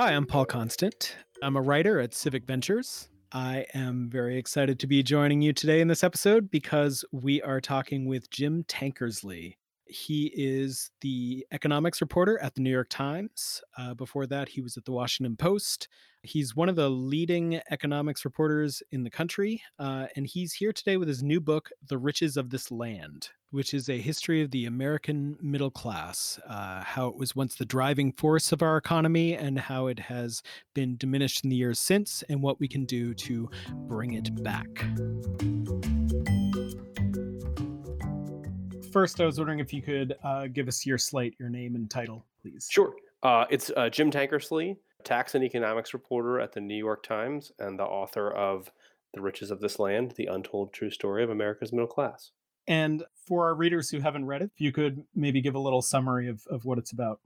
Hi, I'm Paul Constant. I'm a writer at Civic Ventures. I am very excited to be joining you today in this episode because we are talking with Jim Tankersley. He is the economics reporter at the New York Times. Uh, before that, he was at the Washington Post. He's one of the leading economics reporters in the country, uh, and he's here today with his new book, The Riches of This Land, which is a history of the American middle class, uh, how it was once the driving force of our economy and how it has been diminished in the years since, and what we can do to bring it back. First, I was wondering if you could uh, give us your slate, your name and title, please. Sure. Uh, it's uh, Jim Tankersley, tax and economics reporter at the New York Times and the author of The Riches of This Land, The Untold True Story of America's Middle Class. And for our readers who haven't read it, you could maybe give a little summary of, of what it's about.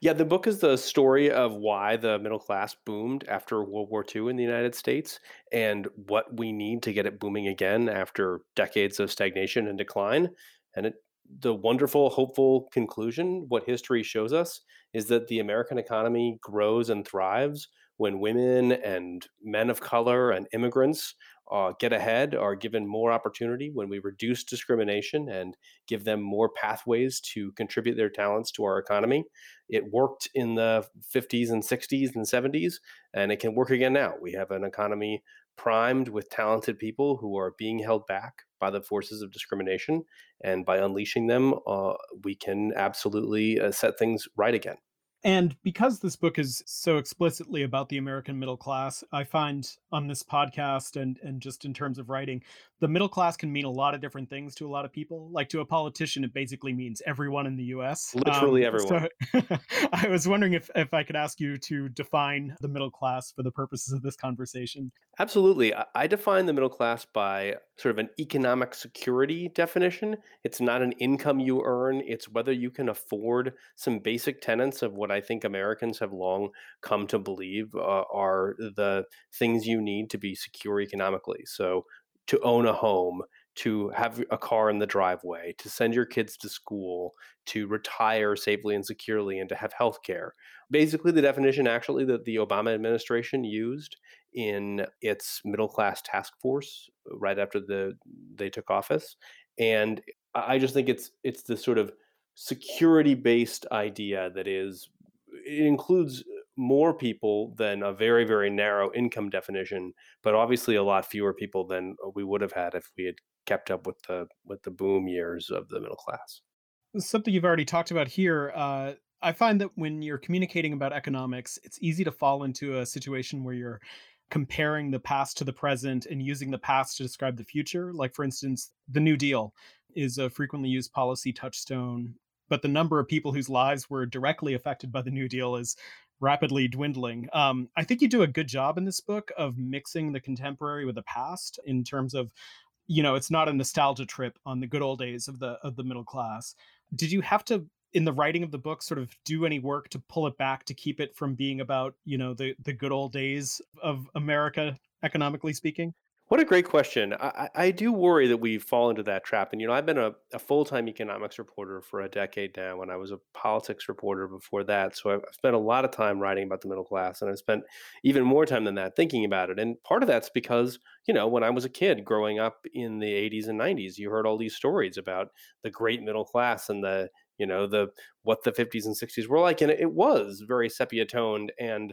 Yeah, the book is the story of why the middle class boomed after World War II in the United States and what we need to get it booming again after decades of stagnation and decline. And it, the wonderful, hopeful conclusion, what history shows us, is that the American economy grows and thrives when women and men of color and immigrants uh, get ahead, are given more opportunity, when we reduce discrimination and give them more pathways to contribute their talents to our economy. It worked in the 50s and 60s and 70s, and it can work again now. We have an economy primed with talented people who are being held back by the forces of discrimination. And by unleashing them, uh, we can absolutely uh, set things right again. And because this book is so explicitly about the American middle class, I find on this podcast and and just in terms of writing, the middle class can mean a lot of different things to a lot of people. Like to a politician, it basically means everyone in the U.S. Literally um, everyone. So I was wondering if if I could ask you to define the middle class for the purposes of this conversation. Absolutely, I define the middle class by sort of an economic security definition. It's not an income you earn; it's whether you can afford some basic tenets of what I think Americans have long come to believe uh, are the things you need to be secure economically. So, to own a home, to have a car in the driveway, to send your kids to school, to retire safely and securely, and to have health care. Basically, the definition actually that the Obama administration used in its middle class task force right after the they took office. And I just think it's it's the sort of security based idea that is it includes more people than a very very narrow income definition but obviously a lot fewer people than we would have had if we had kept up with the with the boom years of the middle class. Something you've already talked about here uh, i find that when you're communicating about economics it's easy to fall into a situation where you're comparing the past to the present and using the past to describe the future. Like for instance the new deal is a frequently used policy touchstone but the number of people whose lives were directly affected by the New Deal is rapidly dwindling. Um, I think you do a good job in this book of mixing the contemporary with the past in terms of, you know, it's not a nostalgia trip on the good old days of the of the middle class. Did you have to in the writing of the book sort of do any work to pull it back to keep it from being about you know the the good old days of america economically speaking what a great question. I, I do worry that we fall into that trap. And, you know, I've been a, a full time economics reporter for a decade now, and I was a politics reporter before that. So I've spent a lot of time writing about the middle class, and I've spent even more time than that thinking about it. And part of that's because, you know, when I was a kid growing up in the 80s and 90s, you heard all these stories about the great middle class and the, you know, the what the 50s and 60s were like. And it was very sepia toned and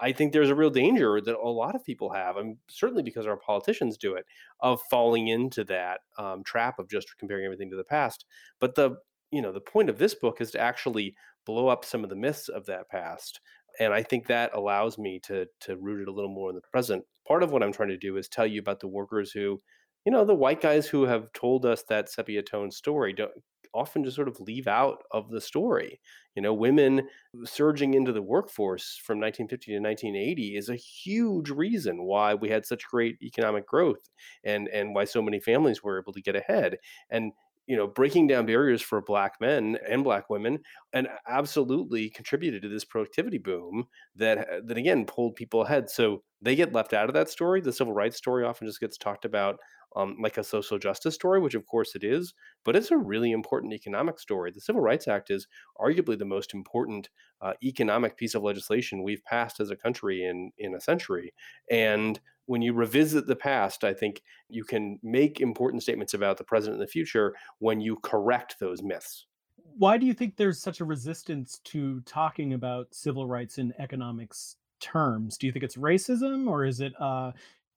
I think there's a real danger that a lot of people have, and certainly because our politicians do it, of falling into that um, trap of just comparing everything to the past. But the you know the point of this book is to actually blow up some of the myths of that past, and I think that allows me to to root it a little more in the present. Part of what I'm trying to do is tell you about the workers who you know the white guys who have told us that sepia tone story don't often just sort of leave out of the story. You know, women surging into the workforce from 1950 to 1980 is a huge reason why we had such great economic growth and and why so many families were able to get ahead. And you know, breaking down barriers for black men and black women, and absolutely contributed to this productivity boom that uh, that again pulled people ahead. So they get left out of that story. The civil rights story often just gets talked about um, like a social justice story, which of course it is, but it's a really important economic story. The Civil Rights Act is arguably the most important uh, economic piece of legislation we've passed as a country in in a century, and when you revisit the past, I think you can make important statements about the present and the future when you correct those myths. Why do you think there's such a resistance to talking about civil rights in economics terms? Do you think it's racism or is it uh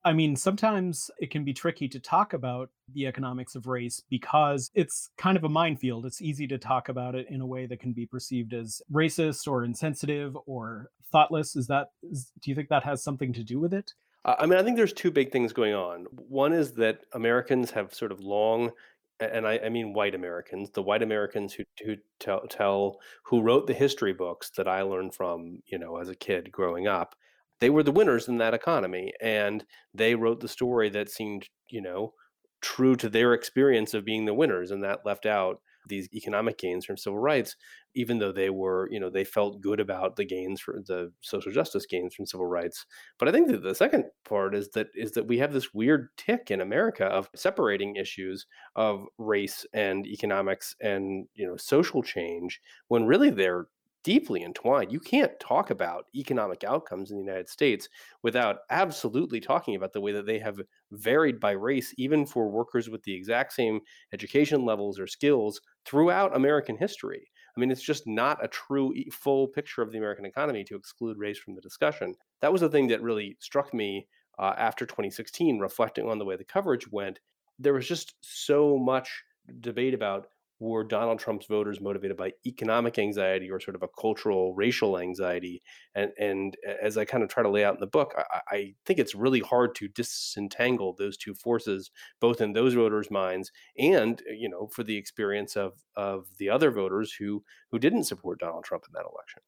I mean, sometimes it can be tricky to talk about the economics of race because it's kind of a minefield. It's easy to talk about it in a way that can be perceived as racist or insensitive or thoughtless. Is that is, do you think that has something to do with it? I mean, I think there's two big things going on. One is that Americans have sort of long, and I, I mean white Americans, the white Americans who who tell, tell who wrote the history books that I learned from, you know, as a kid growing up. They were the winners in that economy, and they wrote the story that seemed, you know, true to their experience of being the winners, and that left out these economic gains from civil rights, even though they were, you know, they felt good about the gains for the social justice gains from civil rights. But I think that the second part is that is that we have this weird tic in America of separating issues of race and economics and you know social change when really they're deeply entwined. You can't talk about economic outcomes in the United States without absolutely talking about the way that they have varied by race, even for workers with the exact same education levels or skills throughout American history. I mean, it's just not a true full picture of the American economy to exclude race from the discussion. That was the thing that really struck me uh, after 2016, reflecting on the way the coverage went. There was just so much debate about were Donald Trump's voters motivated by economic anxiety or sort of a cultural racial anxiety? And and as I kind of try to lay out in the book, I, I think it's really hard to disentangle those two forces, both in those voters' minds and you know for the experience of of the other voters who who didn't support Donald Trump in that election.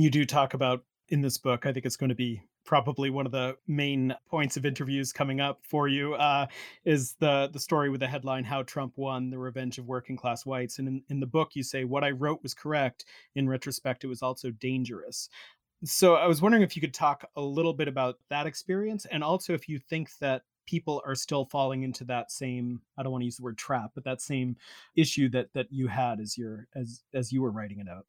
You do talk about in this book. I think it's going to be probably one of the main points of interviews coming up for you uh, is the the story with the headline "How Trump Won: The Revenge of Working Class Whites." And in, in the book, you say what I wrote was correct. In retrospect, it was also dangerous. So I was wondering if you could talk a little bit about that experience, and also if you think that people are still falling into that same i don't want to use the word trap but that same issue that that you had as your as as you were writing it out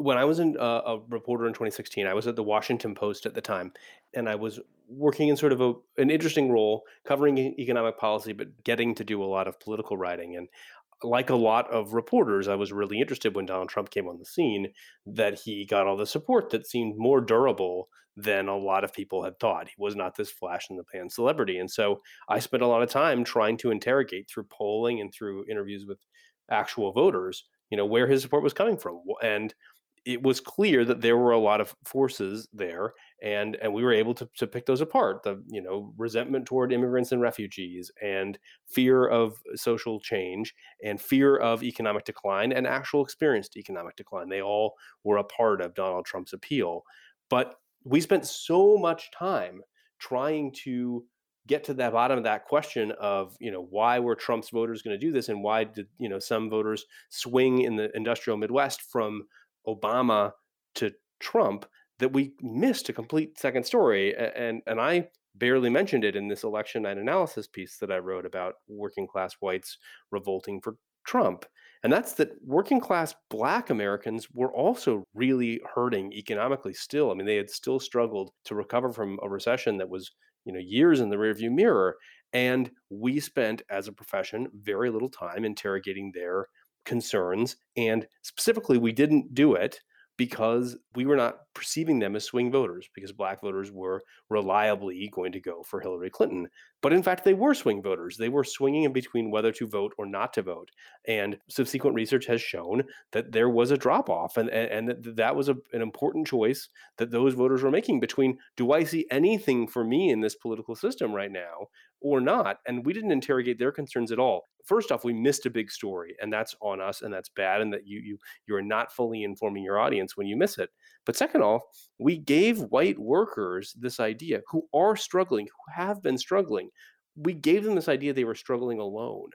when I was in, uh, a reporter in 2016, I was at the Washington Post at the time, and I was working in sort of a, an interesting role covering economic policy, but getting to do a lot of political writing. And like a lot of reporters, I was really interested when Donald Trump came on the scene that he got all the support that seemed more durable than a lot of people had thought. He was not this flash in the pan celebrity. And so I spent a lot of time trying to interrogate through polling and through interviews with actual voters, you know, where his support was coming from. And it was clear that there were a lot of forces there and and we were able to, to pick those apart the you know resentment toward immigrants and refugees and fear of social change and fear of economic decline and actual experienced economic decline. They all were a part of donald trump's appeal but we spent so much time trying to get to the bottom of that question of you know why were trump's voters going to do this and why did you know some voters swing in the industrial midwest from Obama to Trump that we missed a complete second story. And and I barely mentioned it in this election night analysis piece that I wrote about working class whites revolting for Trump. And that's that working class black Americans were also really hurting economically still. I mean, they had still struggled to recover from a recession that was, you know, years in the rearview mirror. And we spent as a profession very little time interrogating their concerns. And specifically, we didn't do it because we were not perceiving them as swing voters because black voters were reliably going to go for Hillary Clinton. But in fact, they were swing voters. They were swinging in between whether to vote or not to vote. And subsequent research has shown that there was a drop off and, and, that that was a, an important choice that those voters were making between do I see anything for me in this political system right now or not. And we didn't interrogate their concerns at all. First off, we missed a big story, and that's on us, and that's bad, and that you you you are not fully informing your audience when you miss it. But second off, we gave white workers this idea who are struggling, who have been struggling. We gave them this idea they were struggling alone.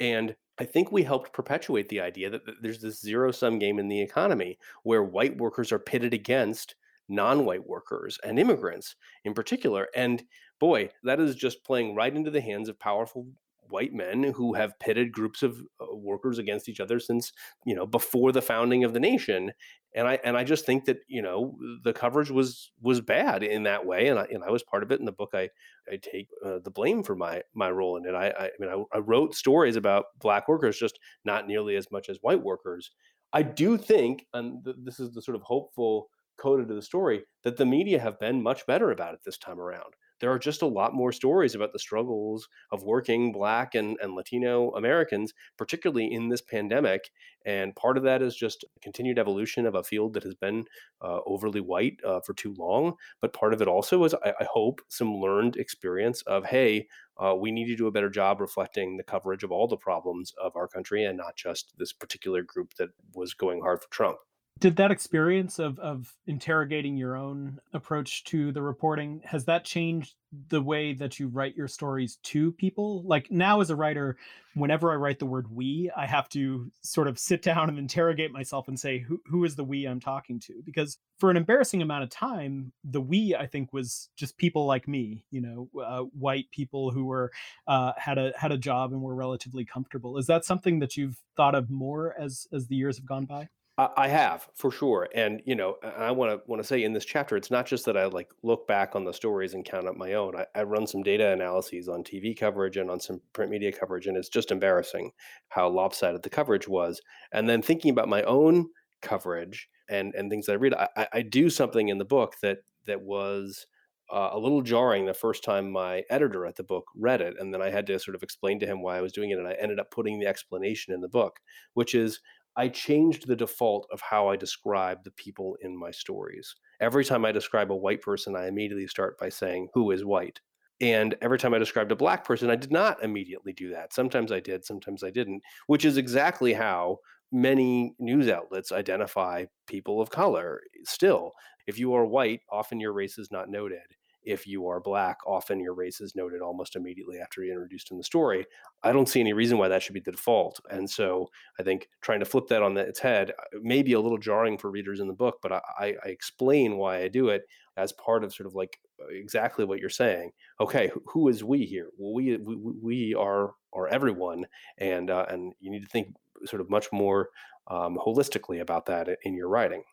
And I think we helped perpetuate the idea that there's this zero sum game in the economy where white workers are pitted against non white workers and immigrants in particular. And boy, that is just playing right into the hands of powerful white men who have pitted groups of uh, workers against each other since you know before the founding of the nation and I and I just think that you know the coverage was was bad in that way, and I and I was part of it in the book. I I take uh, the blame for my my role in it. I I, I mean I, I, wrote stories about black workers, just not nearly as much as white workers. I do think, and th- this is the sort of hopeful coda to the story, that the media have been much better about it this time around there are just a lot more stories about the struggles of working Black and, and Latino Americans, particularly in this pandemic. And part of that is just continued evolution of a field that has been uh, overly white uh, for too long. But part of it also is, I, I hope, some learned experience of, hey, uh, we need to do a better job reflecting the coverage of all the problems of our country and not just this particular group that was going hard for Trump did that experience of of interrogating your own approach to the reporting has that changed the way that you write your stories to people? Like now as a writer whenever i write the word we i have to sort of sit down and interrogate myself and say who, who is the we i'm talking to? Because for an embarrassing amount of time the we i think was just people like me you know uh, white people who were uh, had a had a job and were relatively comfortable. Is that something that you've thought of more as as the years have gone by I have for sure, and you know, I want to want to say in this chapter, it's not just that I like look back on the stories and count up my own. I, I, run some data analyses on TV coverage and on some print media coverage, and it's just embarrassing how lopsided the coverage was. And then thinking about my own coverage and and things that I read, I, I do something in the book that that was uh, a little jarring the first time my editor at the book read it, and then I had to sort of explain to him why I was doing it, and I ended up putting the explanation in the book, which is I changed the default of how I describe the people in my stories. Every time I describe a white person, I immediately start by saying, Who is white? And every time I described a black person, I did not immediately do that. Sometimes I did, sometimes I didn't, which is exactly how many news outlets identify people of color eh, still. If you are white, often your race is not noted if you are black, often your race is noted almost immediately after you're introduced in the story. I don't see any reason why that should be the default. And so I think trying to flip that on its head uh, may be a little jarring for readers in the book, but I, I explain why I do it as part of sort of like uh, exactly what you're saying. Okay, who, who is we here? Well, we we, we are are everyone, and uh, and you need to think sort of much more um, holistically about that in your writing.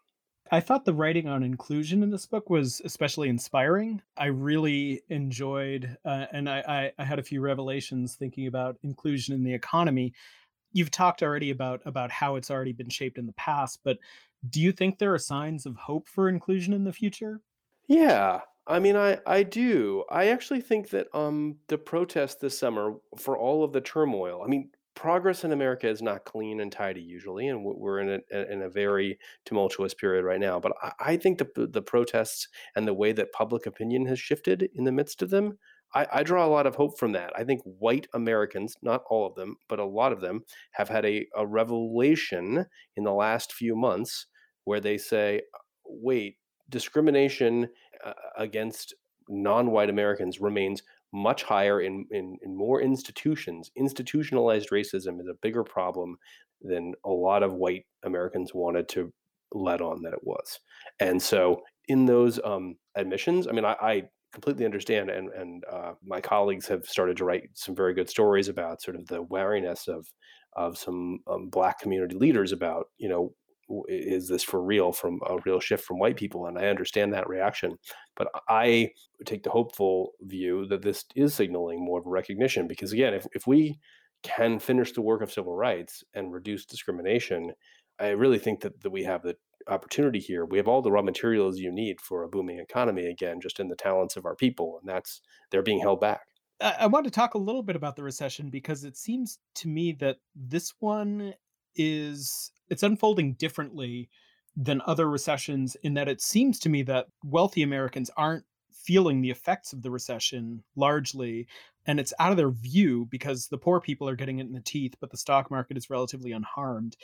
I thought the writing on inclusion in this book was especially inspiring. I really enjoyed, uh, and I, I, I had a few revelations thinking about inclusion in the economy. You've talked already about about how it's already been shaped in the past, but do you think there are signs of hope for inclusion in the future? Yeah, I mean, I I do. I actually think that um the protest this summer for all of the turmoil. I mean, progress in America is not clean and tidy usually, and we're in a in a very tumultuous period right now. But I, I think the the protests and the way that public opinion has shifted in the midst of them, I, I, draw a lot of hope from that. I think white Americans, not all of them, but a lot of them, have had a, a revelation in the last few months where they say, "Wait, discrimination uh, against." non-white Americans remains much higher in, in, in more institutions. Institutionalized racism is a bigger problem than a lot of white Americans wanted to let on that it was. And so, in those um, admissions, I mean, I, I completely understand, and and uh, my colleagues have started to write some very good stories about sort of the wariness of of some um, black community leaders about you know is this for real from a real shift from white people? And i understand that reaction but i take the hopeful view that this is signaling more of a recognition because again if, if we can finish the work of civil rights and reduce discrimination i really think that, that we have the opportunity here. We have all the raw materials you need for a booming economy again just in the talents of our people and that's they're being held back. I want to talk a little bit about the recession because it seems to me that this one is it's unfolding differently than other recessions in that it seems to me that wealthy Americans aren't feeling the effects of the recession largely and it's out of their view because the poor people are getting it in the teeth but the stock market is relatively unharmed.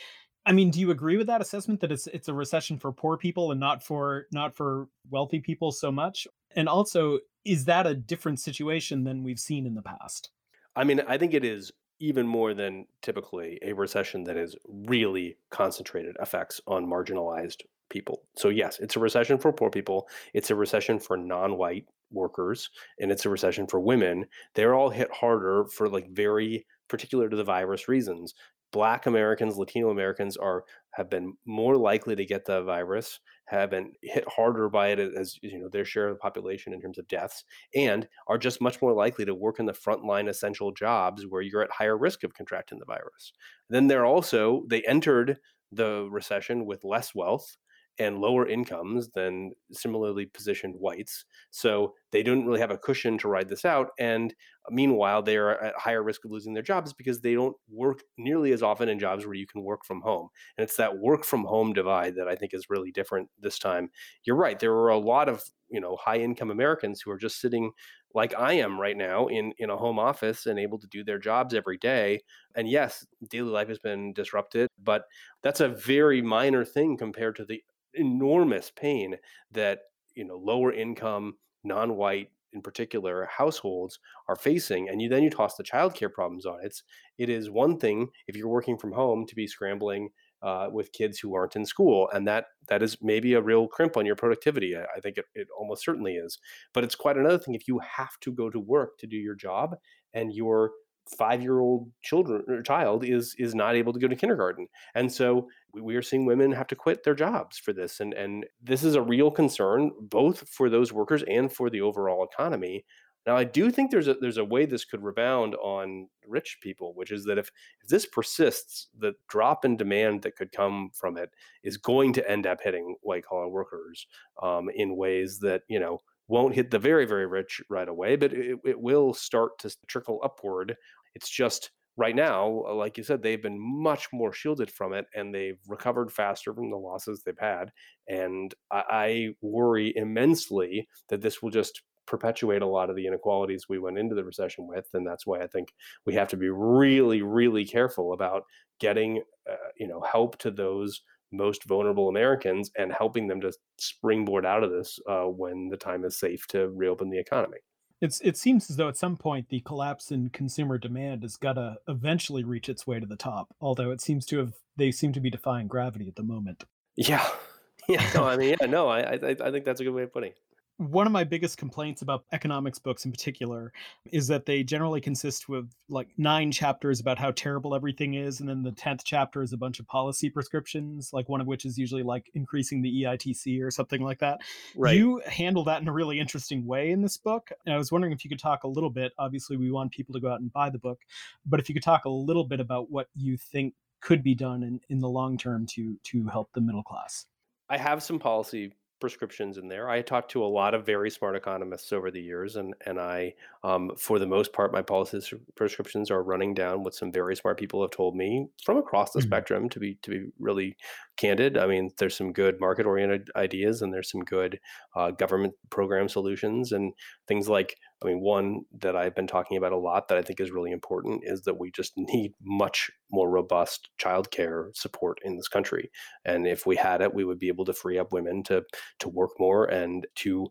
I mean do you agree with that assessment that it's it's a recession for poor people and not for not for wealthy people so much? And also is that a different situation than we've seen in the past? I mean i think it is even more than typically a recession that is really concentrated effects on marginalized people. So yes, it's a recession for poor people. It's a recession for non-white workers, and it's a recession for women. They're all hit harder for like very particular to the virus reasons. Black Americans, Latino Americans are have been more likely to get the virus, have been hit harder by it as you know their share of the population in terms of deaths, and are just much more likely to work in the frontline essential jobs where you're at higher risk of contracting the virus. Then they're also they entered the recession with less wealth and lower incomes than similarly positioned whites. So they don't really have a cushion to ride this out. And uh, meanwhile, they are at higher risk of losing their jobs because they don't work nearly as often in jobs where you can work from home. And it's that work from home divide that I think is really different this time. You're right. There are a lot of you know high income Americans who are just sitting like I am right now in in a home office and able to do their jobs every day. And yes, daily life has been disrupted, but that's a very minor thing compared to the enormous pain that you know lower income non-white in particular households are facing and you then you toss the childcare problems on. It's it is one thing if you're working from home to be scrambling uh, with kids who aren't in school and that that is maybe a real crimp on your productivity i, I think it, it almost certainly is. But it's quite another thing if you have to go to work to do your job and you're five year old children or child is is not able to go to kindergarten. And so we are seeing women have to quit their jobs for this and and this is a real concern both for those workers and for the overall economy. Now i do think there's a there's a way this could rebound on rich people which is that if if this persists the drop in demand that could come from it is going to end up hitting white collar workers um, in ways that you know won't hit the very very rich right away but it, it will start to trickle upward it's just right now, uh, like you said, they've been much more shielded from it and they've recovered faster from the losses they've had. And I, I worry immensely that this will just perpetuate a lot of the inequalities we went into the recession with. And that's why I think we have to be really, really careful about getting, uh, you know, help to those most vulnerable Americans and helping them to springboard out of this uh, when the time is safe to reopen the economy. It's it seems as though at some point the collapse in consumer demand has got to eventually reach its way to the top. Although it seems to have they seem to be defying gravity at the moment. Yeah, yeah. No, I mean, yeah, no. I I, I think that's a good way of putting. it one of my biggest complaints about economics books in particular is that they generally consist of like nine chapters about how terrible everything is and then the 10th chapter is a bunch of policy prescriptions like one of which is usually like increasing the eitc or something like that right. you handle that in a really interesting way in this book and i was wondering if you could talk a little bit obviously we want people to go out and buy the book but if you could talk a little bit about what you think could be done in, in the long term to to help the middle class i have some policy prescriptions in there. I talked to a lot of very smart economists over the years, and and I, um, for the most part, my policy prescriptions are running down what some very smart people have told me from across the mm-hmm. spectrum. To be to be really candid, I mean, there's some good market oriented ideas, and there's some good uh, government program solutions, and things like I mean, one that I've been talking about a lot that I think is really important is that we just need much more robust childcare support in this country. And if we had it, we would be able to free up women to to work more and to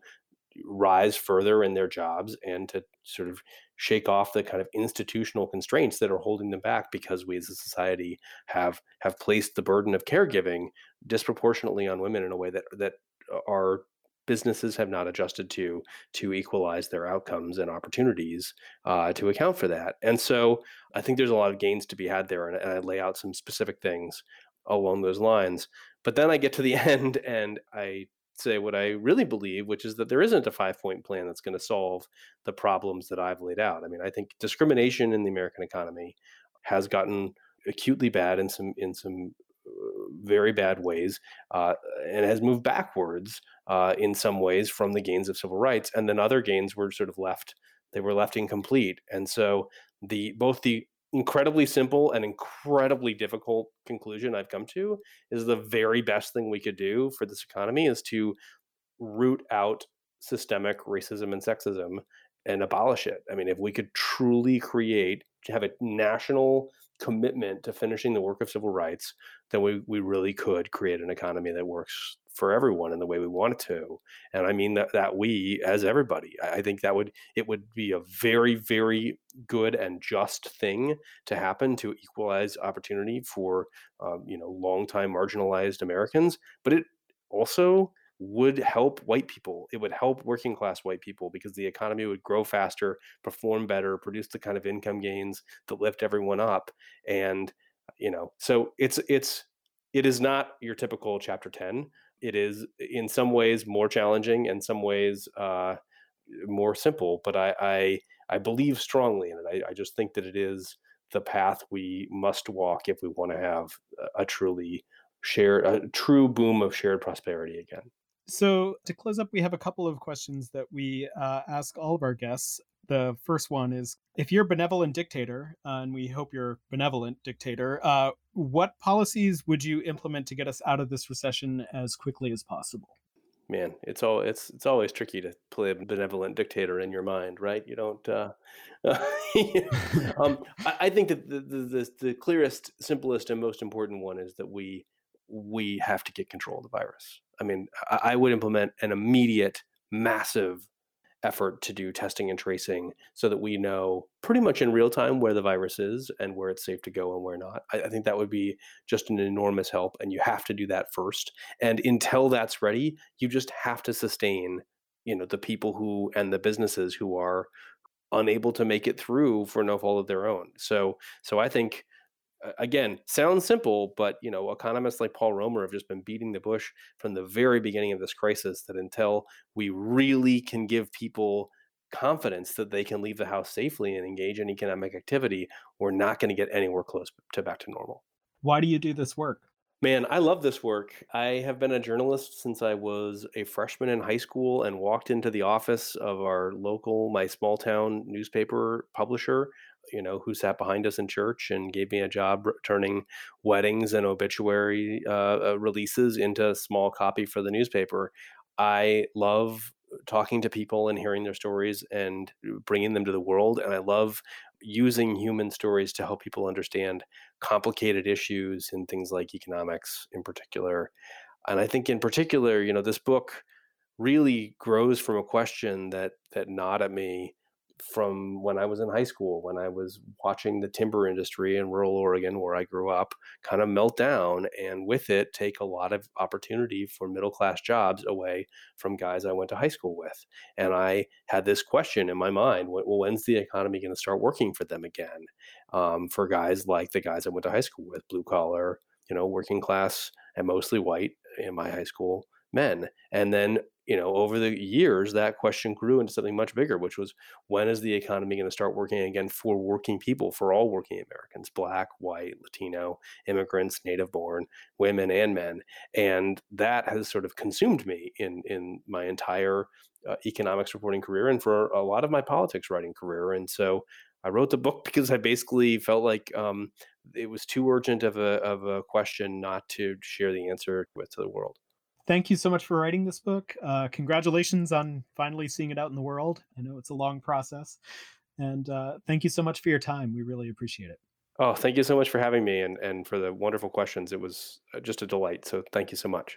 rise further in their jobs and to sort of shake off the kind of institutional constraints that are holding them back because we as a society have have placed the burden of caregiving disproportionately on women in a way that that are businesses have not adjusted to to equalize their outcomes and opportunities uh, to account for that. And so I think there's a lot of gains to be had there, and, and I lay out some specific things along those lines. But then I get to the end and I say what I really believe, which is that there isn't a five point plan that's going to solve the problems that I've laid out. I mean, I think discrimination in the American economy has gotten acutely bad in some in some very bad ways uh, and has moved backwards uh, in some ways from the gains of civil rights and then other gains were sort of left they were left incomplete and so the both the incredibly simple and incredibly difficult conclusion i've come to is the very best thing we could do for this economy is to root out systemic racism and sexism and abolish it. I mean if we could truly create have a national commitment to finishing the work of civil rights, then we, we really could create an economy that works for everyone in the way we want it to. And I mean that, that we as everybody, I think that would it would be a very, very good and just thing to happen to equalize opportunity for um, you know long time marginalized Americans. But it also would help white people. It would help working class white people because the economy would grow faster, perform better, produce the kind of income gains that lift everyone up. And, you know, so it's, it's, it is not your typical chapter 10. It is in some ways more challenging, in some ways uh, more simple, but I, I, I believe strongly in it. I, I just think that it is the path we must walk if we want to have a truly shared, a true boom of shared prosperity again. So, to close up, we have a couple of questions that we uh, ask all of our guests. The first one is If you're a benevolent dictator, uh, and we hope you're benevolent dictator, uh, what policies would you implement to get us out of this recession as quickly as possible? Man, it's all it's it's always tricky to play a benevolent dictator in your mind, right? You don't. Uh, um, I, I, think that the, the the clearest, simplest, and most important one is that we we have to get control of the virus. I mean, I, would implement an immediate, massive effort to do testing and tracing so that we know pretty much in real time where the virus is and where it's safe to go and where not. I, I, think that would be just an enormous help. And you have to do that first. And until that's ready, you just have to sustain, you know, the people who and the businesses who are unable to make it through for no fault of their own. So so I think again sounds simple but you know economists like paul romer have just been beating the bush from the very beginning of this crisis that until we really can give people confidence that they can leave the house safely and engage in economic activity we're not going to get anywhere close to back to normal why do you do this work Man, I love this work. I have been a journalist since I was a freshman in high school and walked into the office of our local, my small town newspaper publisher you know, who sat behind us in church and gave me a job turning weddings and obituary uh, uh, releases into small copy for the newspaper. I love talking to people and hearing their stories and bringing them to the world. And I love using human stories to help people understand complicated issues in things like economics in particular. And I think in particular, you know, this book really grows from a question that that gnawed at me from when I was in high school, when I was watching the timber industry in rural Oregon, where I grew up, kind of melt down and with it take a lot of opportunity for middle class jobs away from guys I went to high school with. And I had this question in my mind well, when's the economy going to start working for them again? Um, for guys like the guys I went to high school with, blue collar, you know, working class and mostly white in my high school men. And then you know, over the years, that question grew into something much bigger, which was when is the economy going to start working again for working people, for all working Americans, black, white, Latino, immigrants, native born, women, and men. And that has sort of consumed me in, in my entire uh, economics reporting career and for a lot of my politics writing career. And so I wrote the book because I basically felt like um, it was too urgent of a, of a question not to share the answer with the world thank you so much for writing this book. Uh, congratulations on finally seeing it out in the world. I know it's a long process. And uh, thank you so much for your time. We really appreciate it. Oh, thank you so much for having me and, and for the wonderful questions. It was uh, just a delight. So thank you so much.